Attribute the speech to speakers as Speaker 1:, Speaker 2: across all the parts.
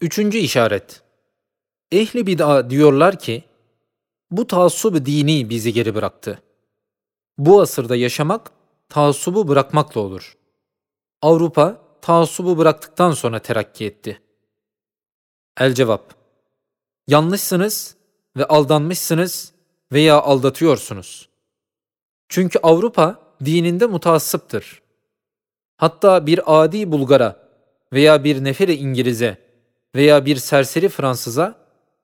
Speaker 1: Üçüncü işaret. Ehli bid'a diyorlar ki, bu taassub dini bizi geri bıraktı. Bu asırda yaşamak, taassubu bırakmakla olur. Avrupa, taassubu bıraktıktan sonra terakki etti. El cevap. Yanlışsınız ve aldanmışsınız veya aldatıyorsunuz. Çünkü Avrupa dininde mutaassıptır. Hatta bir adi Bulgara veya bir neferi İngiliz'e veya bir serseri Fransız'a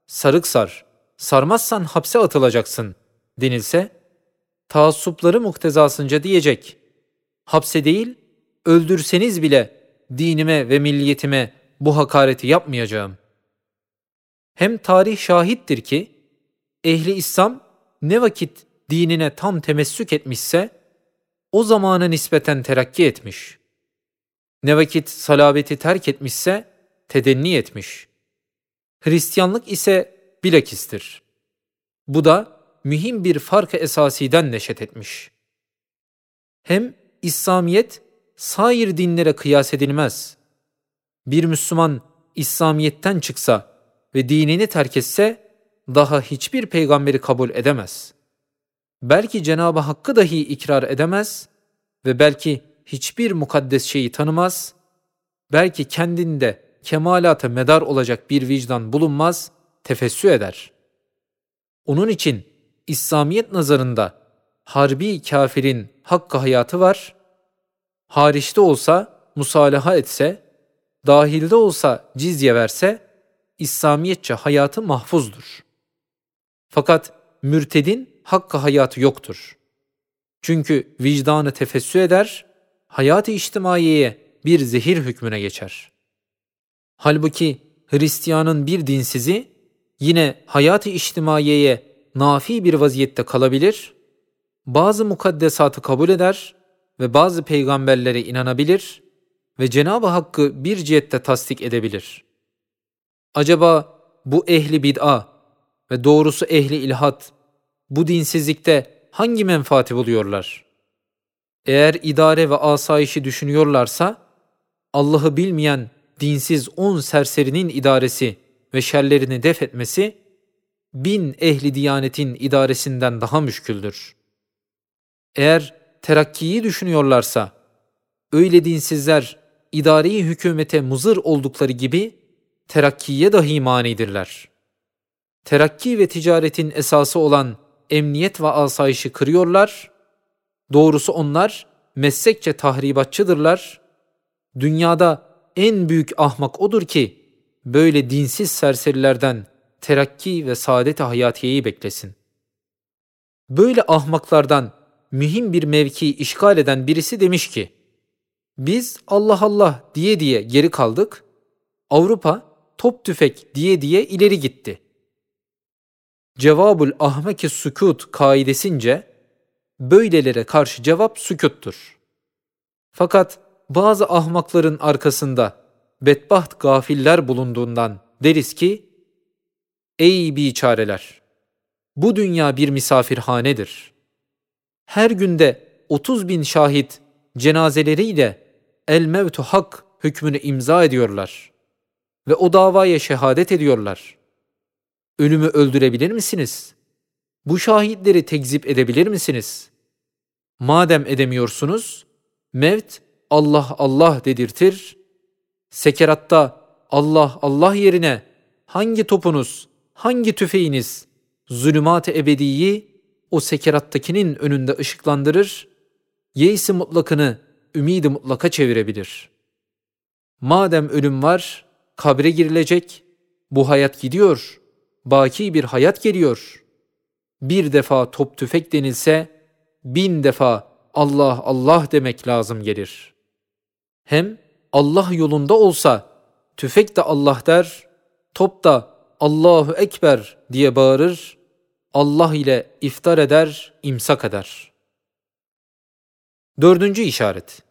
Speaker 1: sarık sar, sarmazsan hapse atılacaksın denilse, taassupları muktezasınca diyecek, hapse değil, öldürseniz bile dinime ve milliyetime bu hakareti yapmayacağım. Hem tarih şahittir ki, ehli İslam ne vakit dinine tam temessük etmişse, o zamana nispeten terakki etmiş. Ne vakit salabeti terk etmişse, tedenni etmiş. Hristiyanlık ise bilakistir. Bu da mühim bir fark-ı esasiden neşet etmiş. Hem İslamiyet sair dinlere kıyas edilmez. Bir Müslüman İslamiyetten çıksa ve dinini terk etse daha hiçbir peygamberi kabul edemez. Belki Cenab-ı Hakk'ı dahi ikrar edemez ve belki hiçbir mukaddes şeyi tanımaz, belki kendinde kemalata medar olacak bir vicdan bulunmaz, tefessü eder. Onun için İslamiyet nazarında harbi kafirin hakkı hayatı var, hariçte olsa musalaha etse, dahilde olsa cizye verse, İslamiyetçe hayatı mahfuzdur. Fakat mürtedin hakkı hayatı yoktur. Çünkü vicdanı tefessü eder, hayat-ı içtimaiyeye bir zehir hükmüne geçer. Halbuki Hristiyanın bir dinsizi yine hayat-ı içtimaiyeye nafi bir vaziyette kalabilir, bazı mukaddesatı kabul eder ve bazı peygamberlere inanabilir ve Cenab-ı Hakk'ı bir cihette tasdik edebilir. Acaba bu ehli bid'a ve doğrusu ehli ilhat bu dinsizlikte hangi menfaati buluyorlar? Eğer idare ve asayişi düşünüyorlarsa, Allah'ı bilmeyen dinsiz on serserinin idaresi ve şerlerini def etmesi, bin ehli diyanetin idaresinden daha müşküldür. Eğer terakkiyi düşünüyorlarsa, öyle dinsizler idari hükümete muzır oldukları gibi terakkiye dahi manidirler. Terakki ve ticaretin esası olan emniyet ve asayişi kırıyorlar. Doğrusu onlar meslekçe tahribatçıdırlar. Dünyada en büyük ahmak odur ki böyle dinsiz serserilerden terakki ve saadet-i hayatiyeyi beklesin. Böyle ahmaklardan mühim bir mevki işgal eden birisi demiş ki, biz Allah Allah diye diye geri kaldık, Avrupa top tüfek diye diye ileri gitti. Cevabul ahmeki sükut kaidesince böylelere karşı cevap sükuttur. Fakat bazı ahmakların arkasında bedbaht gafiller bulunduğundan deriz ki, Ey biçareler! Bu dünya bir misafirhanedir. Her günde 30 bin şahit cenazeleriyle el mevtu hak hükmünü imza ediyorlar ve o davaya şehadet ediyorlar. Ölümü öldürebilir misiniz? Bu şahitleri tekzip edebilir misiniz? Madem edemiyorsunuz, mevt Allah Allah dedirtir. Sekeratta Allah Allah yerine hangi topunuz, hangi tüfeğiniz zulümat-ı ebediyi o sekerattakinin önünde ışıklandırır, yeis mutlakını ümidi mutlaka çevirebilir. Madem ölüm var, kabre girilecek, bu hayat gidiyor, baki bir hayat geliyor. Bir defa top tüfek denilse, bin defa Allah Allah demek lazım gelir.'' Hem Allah yolunda olsa tüfek de Allah der, top da Allahu Ekber diye bağırır, Allah ile iftar eder, imsak eder. Dördüncü işaret.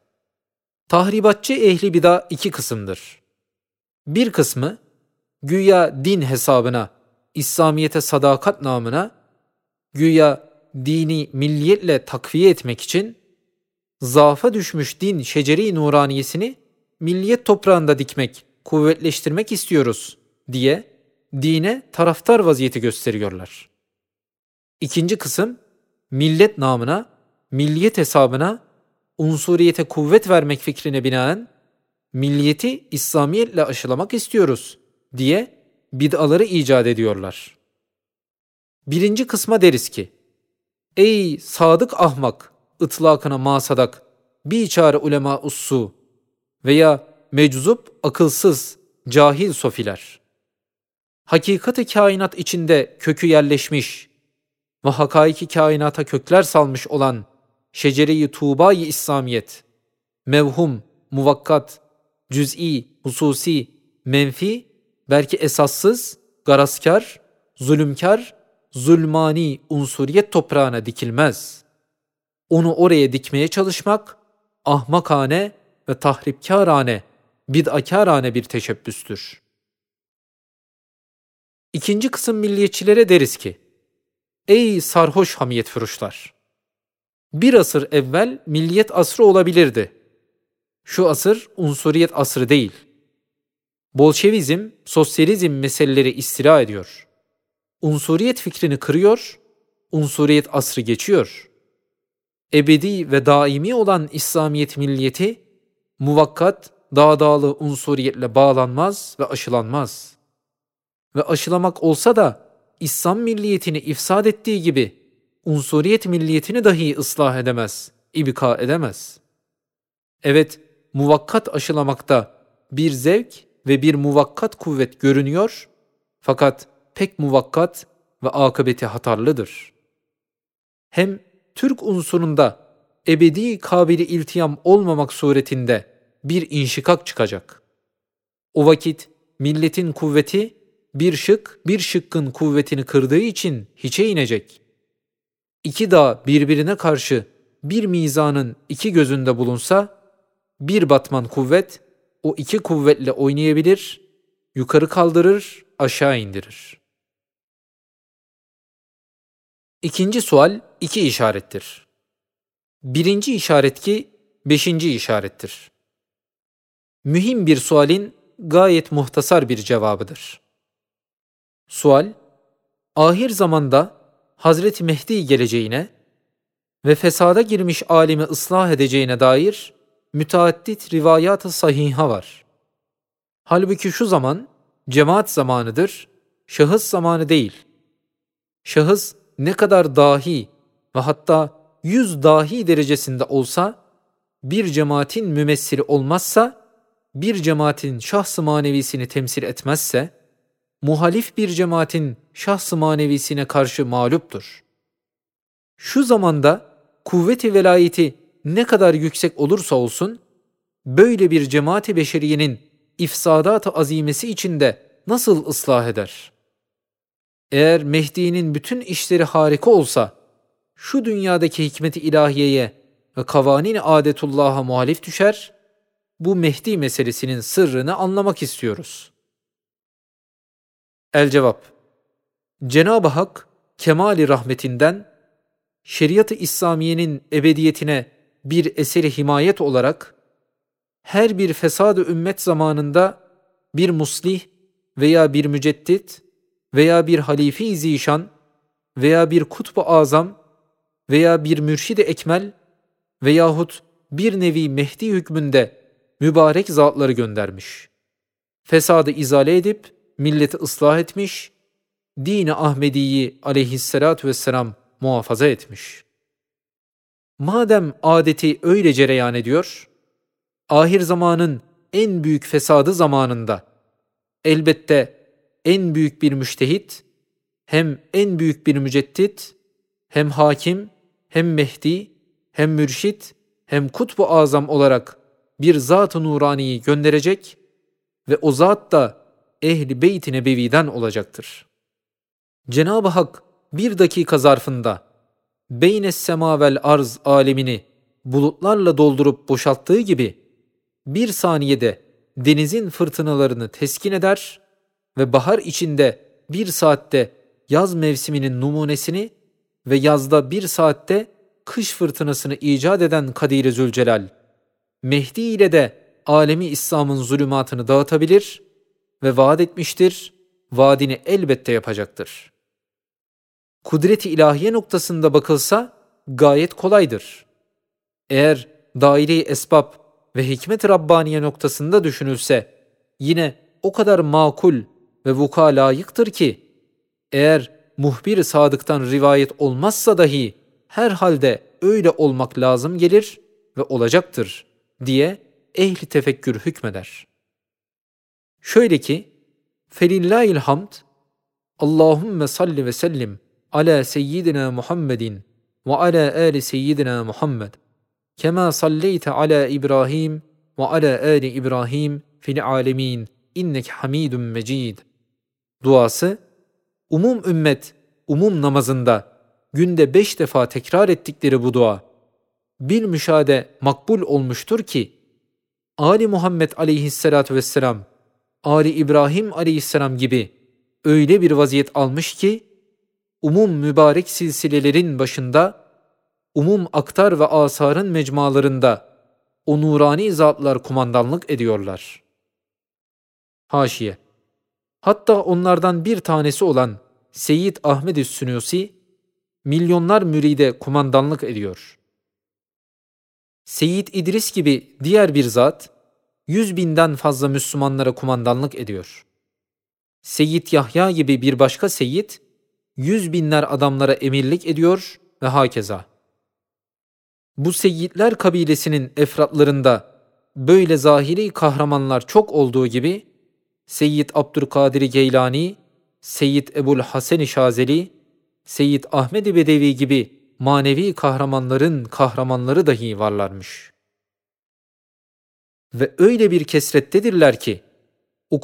Speaker 1: Tahribatçı ehli bida iki kısımdır. Bir kısmı, güya din hesabına, İslamiyete sadakat namına, güya dini milliyetle takviye etmek için zaafa düşmüş din şeceri nuraniyesini milliyet toprağında dikmek kuvvetleştirmek istiyoruz diye dine taraftar vaziyeti gösteriyorlar. İkinci kısım millet namına, milliyet hesabına unsuriyete kuvvet vermek fikrine binaen milliyeti İslamiyetle aşılamak istiyoruz diye bid'aları icat ediyorlar. Birinci kısma deriz ki, Ey sadık ahmak, ıtlakına masadak, biçare ulema ussu veya meczup, akılsız, cahil sofiler. Hakikati kainat içinde kökü yerleşmiş ve hakaiki kainata kökler salmış olan şecere-i tuğba-i İslamiyet, mevhum, muvakkat, cüz'i, hususi, menfi, belki esassız, garaskar, zulümkar, zulmani unsuriyet toprağına dikilmez. Onu oraya dikmeye çalışmak, ahmakane ve tahripkârane, bid'akârane bir teşebbüstür. İkinci kısım milliyetçilere deriz ki, Ey sarhoş hamiyet furuşlar! Bir asır evvel milliyet asrı olabilirdi. Şu asır unsuriyet asrı değil. Bolşevizm, sosyalizm meseleleri istila ediyor. Unsuriyet fikrini kırıyor, unsuriyet asrı geçiyor. Ebedi ve daimi olan İslamiyet milliyeti, muvakkat, dağdağlı unsuriyetle bağlanmaz ve aşılanmaz. Ve aşılamak olsa da İslam milliyetini ifsad ettiği gibi unsuriyet milliyetini dahi ıslah edemez, ibika edemez. Evet, muvakkat aşılamakta bir zevk ve bir muvakkat kuvvet görünüyor fakat pek muvakkat ve akıbeti hatarlıdır. Hem Türk unsurunda ebedi kabili iltiyam olmamak suretinde bir inşikak çıkacak. O vakit milletin kuvveti bir şık bir şıkkın kuvvetini kırdığı için hiçe inecek. İki dağ birbirine karşı bir mizanın iki gözünde bulunsa, bir batman kuvvet o iki kuvvetle oynayabilir, yukarı kaldırır, aşağı indirir. İkinci sual iki işarettir. Birinci işaret ki beşinci işarettir. Mühim bir sualin gayet muhtasar bir cevabıdır. Sual, ahir zamanda Hazreti Mehdi geleceğine ve fesada girmiş alimi ıslah edeceğine dair müteaddit rivayat-ı sahiha var. Halbuki şu zaman cemaat zamanıdır, şahıs zamanı değil. Şahıs ne kadar dahi ve hatta yüz dahi derecesinde olsa, bir cemaatin mümessili olmazsa, bir cemaatin şahs-ı manevisini temsil etmezse, muhalif bir cemaatin şahs-ı manevisine karşı mağluptur. Şu zamanda kuvveti velayeti ne kadar yüksek olursa olsun, böyle bir cemaati beşeriyenin ifsadat-ı azimesi içinde nasıl ıslah eder? Eğer Mehdi'nin bütün işleri harika olsa, şu dünyadaki hikmeti ilahiyeye ve kavanin adetullah'a muhalif düşer, bu Mehdi meselesinin sırrını anlamak istiyoruz. El cevap Cenab-ı Hak kemali rahmetinden şeriat-ı İslamiyenin ebediyetine bir eseri himayet olarak her bir fesad-ı ümmet zamanında bir muslih veya bir müceddit veya bir halife-i zişan veya bir kutbu azam veya bir mürşid-i ekmel veyahut bir nevi Mehdi hükmünde mübarek zatları göndermiş. Fesadı izale edip milleti ıslah etmiş, dini Ahmedi'yi aleyhissalatü vesselam muhafaza etmiş. Madem adeti öyle cereyan ediyor, ahir zamanın en büyük fesadı zamanında elbette en büyük bir müştehit, hem en büyük bir müceddit, hem hakim, hem mehdi, hem mürşit, hem kutbu azam olarak bir zat-ı nuraniyi gönderecek ve o zat da ehli beyt-i nebeviden olacaktır. Cenab-ı Hak bir dakika zarfında beynes sema vel arz alemini bulutlarla doldurup boşalttığı gibi bir saniyede denizin fırtınalarını teskin eder ve bahar içinde bir saatte yaz mevsiminin numunesini ve yazda bir saatte kış fırtınasını icat eden Kadir-i Zülcelal, Mehdi ile de alemi İslam'ın zulümatını dağıtabilir ve vaat etmiştir, vaadini elbette yapacaktır. Kudreti ilahiye noktasında bakılsa gayet kolaydır. Eğer daire esbab ve hikmet Rabbaniye noktasında düşünülse yine o kadar makul ve vuka layıktır ki eğer muhbir sadıktan rivayet olmazsa dahi her halde öyle olmak lazım gelir ve olacaktır diye ehli tefekkür hükmeder. Şöyle ki, felillahil hamd, Allahümme salli ve sellim ala seyyidina Muhammedin ve ala ali seyyidina Muhammed, kema salleyte ala İbrahim ve ala ali İbrahim fil alemin innek hamidun mecid. Duası, umum ümmet, umum namazında günde beş defa tekrar ettikleri bu dua, bir müşahede makbul olmuştur ki, Ali Muhammed aleyhissalatu vesselam, Ali İbrahim aleyhisselam gibi öyle bir vaziyet almış ki, umum mübarek silsilelerin başında, umum aktar ve asarın mecmalarında o nurani zatlar kumandanlık ediyorlar. Haşiye Hatta onlardan bir tanesi olan Seyyid Ahmed-i Sünusi, milyonlar müride kumandanlık ediyor. Seyyid İdris gibi diğer bir zat, yüz binden fazla Müslümanlara kumandanlık ediyor. Seyyid Yahya gibi bir başka seyyid, yüz binler adamlara emirlik ediyor ve hakeza. Bu seyyidler kabilesinin efratlarında böyle zahiri kahramanlar çok olduğu gibi, Seyyid Abdülkadir Geylani, Seyyid Ebul Hasen-i Şazeli, Seyyid Ahmed-i Bedevi gibi manevi kahramanların kahramanları dahi varlarmış. Ve öyle bir kesrettedirler ki, o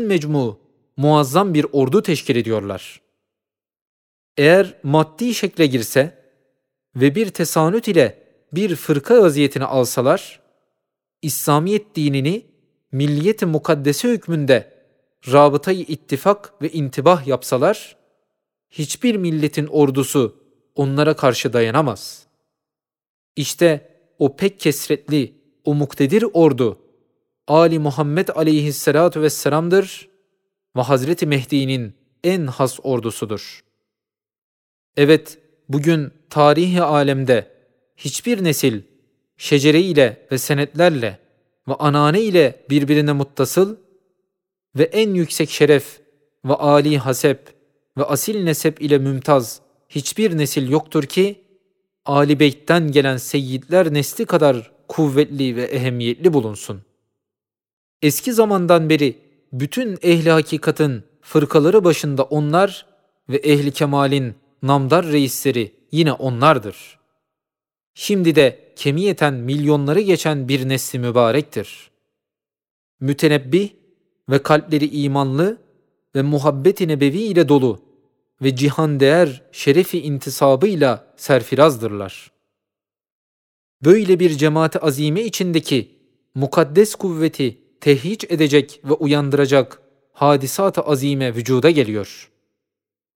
Speaker 1: mecmu muazzam bir ordu teşkil ediyorlar. Eğer maddi şekle girse ve bir tesanüt ile bir fırka vaziyetini alsalar, İslamiyet dinini milliyet-i mukaddese hükmünde rabıtayı ittifak ve intibah yapsalar, hiçbir milletin ordusu onlara karşı dayanamaz. İşte o pek kesretli, o muktedir ordu, Ali Muhammed aleyhissalatu vesselam'dır ve Hazreti Mehdi'nin en has ordusudur. Evet, bugün tarihi alemde hiçbir nesil şecere ile ve senetlerle ve anane ile birbirine muttasıl ve en yüksek şeref ve âli hasep ve asil nesep ile mümtaz hiçbir nesil yoktur ki, Ali Beyt'ten gelen seyyidler nesli kadar kuvvetli ve ehemmiyetli bulunsun. Eski zamandan beri bütün ehli hakikatın fırkaları başında onlar ve ehli kemalin namdar reisleri yine onlardır. Şimdi de kemiyeten milyonları geçen bir nesli mübarektir. Mütenebbih ve kalpleri imanlı ve muhabbet-i nebevi ile dolu ve cihan değer şerefi intisabıyla serfirazdırlar. Böyle bir cemaati azime içindeki mukaddes kuvveti tehhiç edecek ve uyandıracak hadisat-ı azime vücuda geliyor.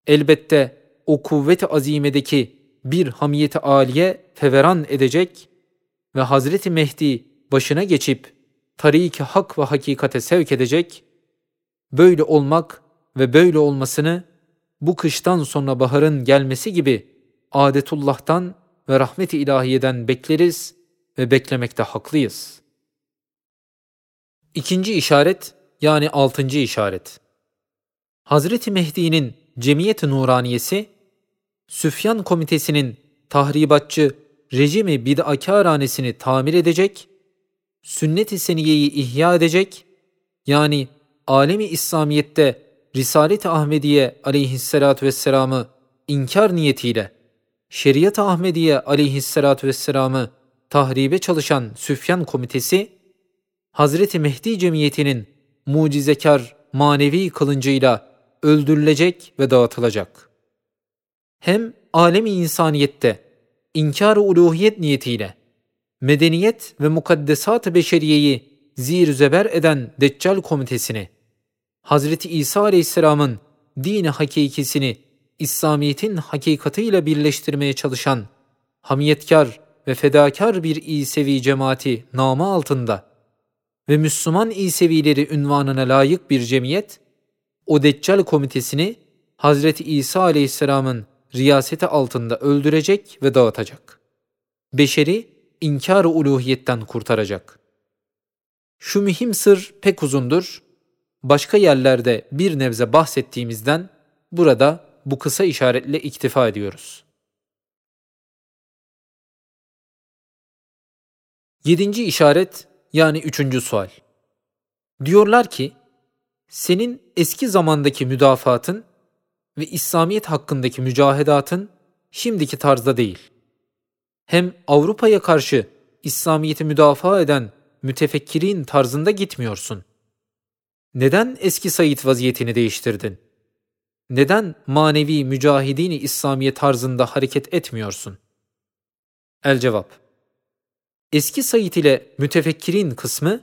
Speaker 1: Elbette o kuvvet-i azimedeki bir hamiyeti aliye feveran edecek ve Hazreti Mehdi başına geçip tarik hak ve hakikate sevk edecek, böyle olmak ve böyle olmasını bu kıştan sonra baharın gelmesi gibi adetullah'tan ve rahmet-i ilahiyeden bekleriz ve beklemekte haklıyız. İkinci işaret yani altıncı işaret. Hazreti Mehdi'nin Cemiyet-i Nuraniyesi, Süfyan Komitesi'nin tahribatçı rejimi bid'akâranesini tamir edecek, sünnet-i seniyeyi ihya edecek, yani alemi İslamiyet'te Risalet-i Ahmediye aleyhissalatü vesselam'ı inkar niyetiyle Şeriat-ı Ahmediye aleyhissalatü vesselam'ı tahribe çalışan Süfyan Komitesi, Hazreti Mehdi Cemiyeti'nin mucizekar manevi kılıncıyla öldürülecek ve dağıtılacak. Hem alemi insaniyette inkar-ı uluhiyet niyetiyle medeniyet ve mukaddesat-ı beşeriyeyi zir zeber eden Deccal Komitesini Hazreti İsa Aleyhisselam'ın dini hakikisini İslamiyet'in hakikatiyle birleştirmeye çalışan hamiyetkar ve fedakar bir İsevi cemaati namı altında ve Müslüman İsevileri ünvanına layık bir cemiyet, o Deccal komitesini Hazreti İsa Aleyhisselam'ın riyaseti altında öldürecek ve dağıtacak. Beşeri inkar-ı uluhiyetten kurtaracak. Şu mühim sır pek uzundur. Başka yerlerde bir nebze bahsettiğimizden burada bu kısa işaretle iktifa ediyoruz. Yedinci işaret yani üçüncü sual. Diyorlar ki, senin eski zamandaki müdafatın ve İslamiyet hakkındaki mücahedatın şimdiki tarzda değil. Hem Avrupa'ya karşı İslamiyet'i müdafaa eden mütefekkirin tarzında gitmiyorsun. Neden eski Said vaziyetini değiştirdin? Neden manevi mücahidini İslamiye tarzında hareket etmiyorsun? El cevap Eski Said ile mütefekkirin kısmı,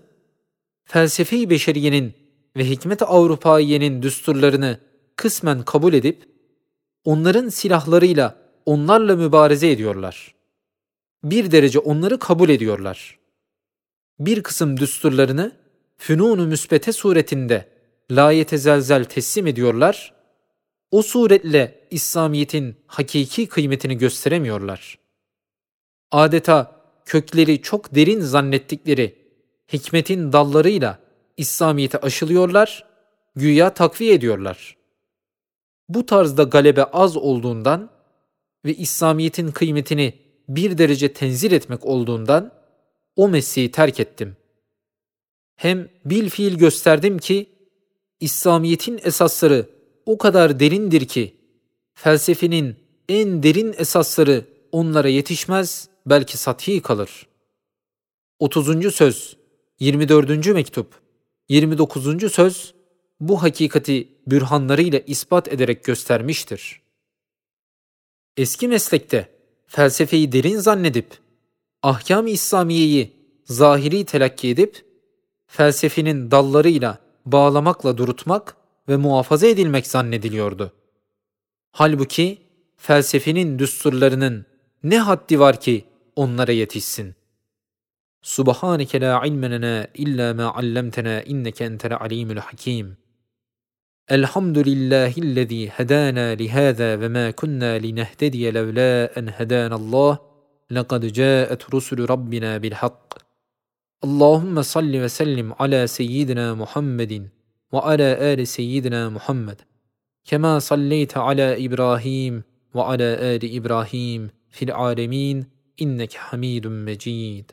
Speaker 1: felsefe-i beşeriyenin ve hikmet-i Avrupayiyenin düsturlarını kısmen kabul edip, onların silahlarıyla onlarla mübareze ediyorlar. Bir derece onları kabul ediyorlar. Bir kısım düsturlarını fünun-u müsbete suretinde layete zelzel teslim ediyorlar, o suretle İslamiyet'in hakiki kıymetini gösteremiyorlar. Adeta kökleri çok derin zannettikleri hikmetin dallarıyla İslamiyet'i aşılıyorlar, güya takviye ediyorlar. Bu tarzda galebe az olduğundan ve İslamiyet'in kıymetini bir derece tenzil etmek olduğundan o mesleği terk ettim. Hem bil fiil gösterdim ki İslamiyet'in esasları o kadar derindir ki felsefenin en derin esasları onlara yetişmez belki sathi kalır. 30. söz, 24. mektup, 29. söz bu hakikati bürhanlarıyla ispat ederek göstermiştir. Eski meslekte felsefeyi derin zannedip ahkam-ı İslamiyeyi zahiri telakki edip felsefenin dallarıyla bağlamakla durutmak ve muhafaza edilmek zannediliyordu. Halbuki felsefenin düsturlarının ne haddi var ki onlara yetişsin. Subhaneke la ilme illa ma allamtena inneke entel alimul hakim. Elhamdülillahi'llezî hedâna lihâzâ ve mâ kunnâ linehtediye levlâ en hedânallâh. لقد جاءت رسل ربنا بالحق اللهم صل وسلم على سيدنا محمد وعلى آل سيدنا محمد كما صليت على إبراهيم وعلى آل إبراهيم في العالمين إنك حميد مجيد